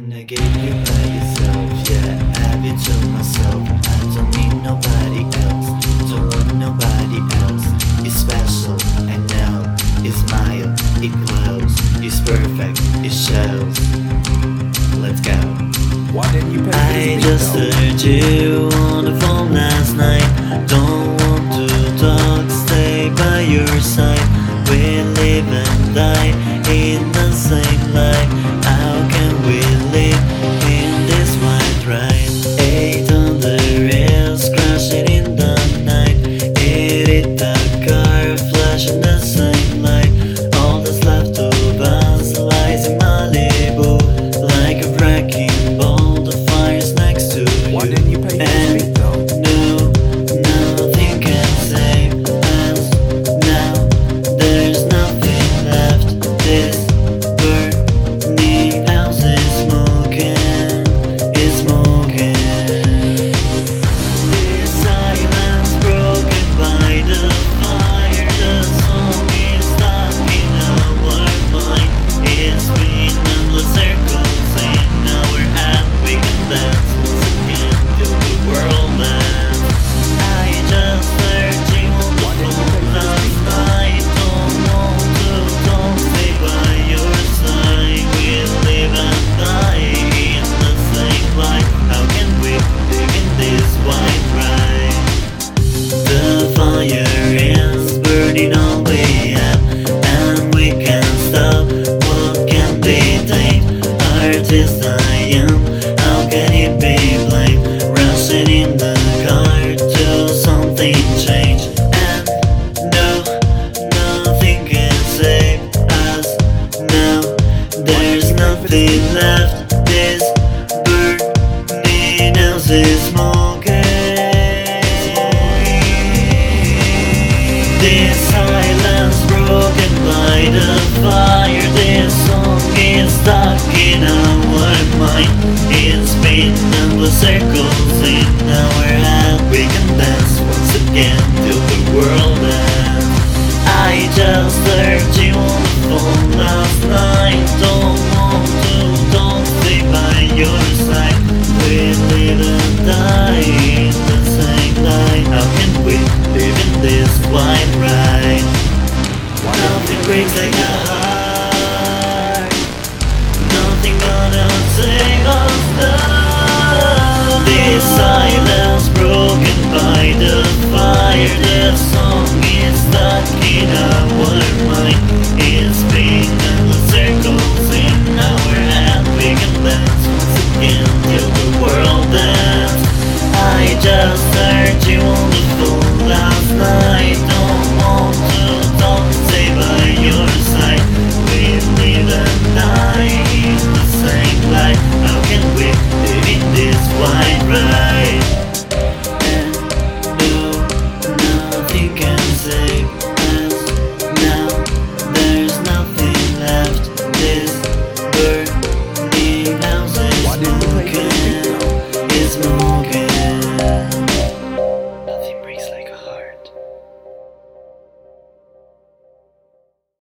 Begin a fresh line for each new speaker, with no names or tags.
wanna get you by yourself, yeah. I have it to myself. I don't need nobody else. Don't want nobody else. It's special, I know. It's smile, it glows. It's perfect, it shows. Let's go.
Why didn't you pay
I just
though?
heard you on the phone last night. Don't want to talk, stay by your side. We live and die in the same life. We have, and we can't stop. What can be. How can it be blamed? In the
car something change,
and no, nothing can save us now. There's nothing left. circles in our head We can dance once again till the world ends. I just heard you on the phone last night. Don't want to, don't stay by your side. We live and die in the same night. How can we live in this wild ride? Nothing breaks like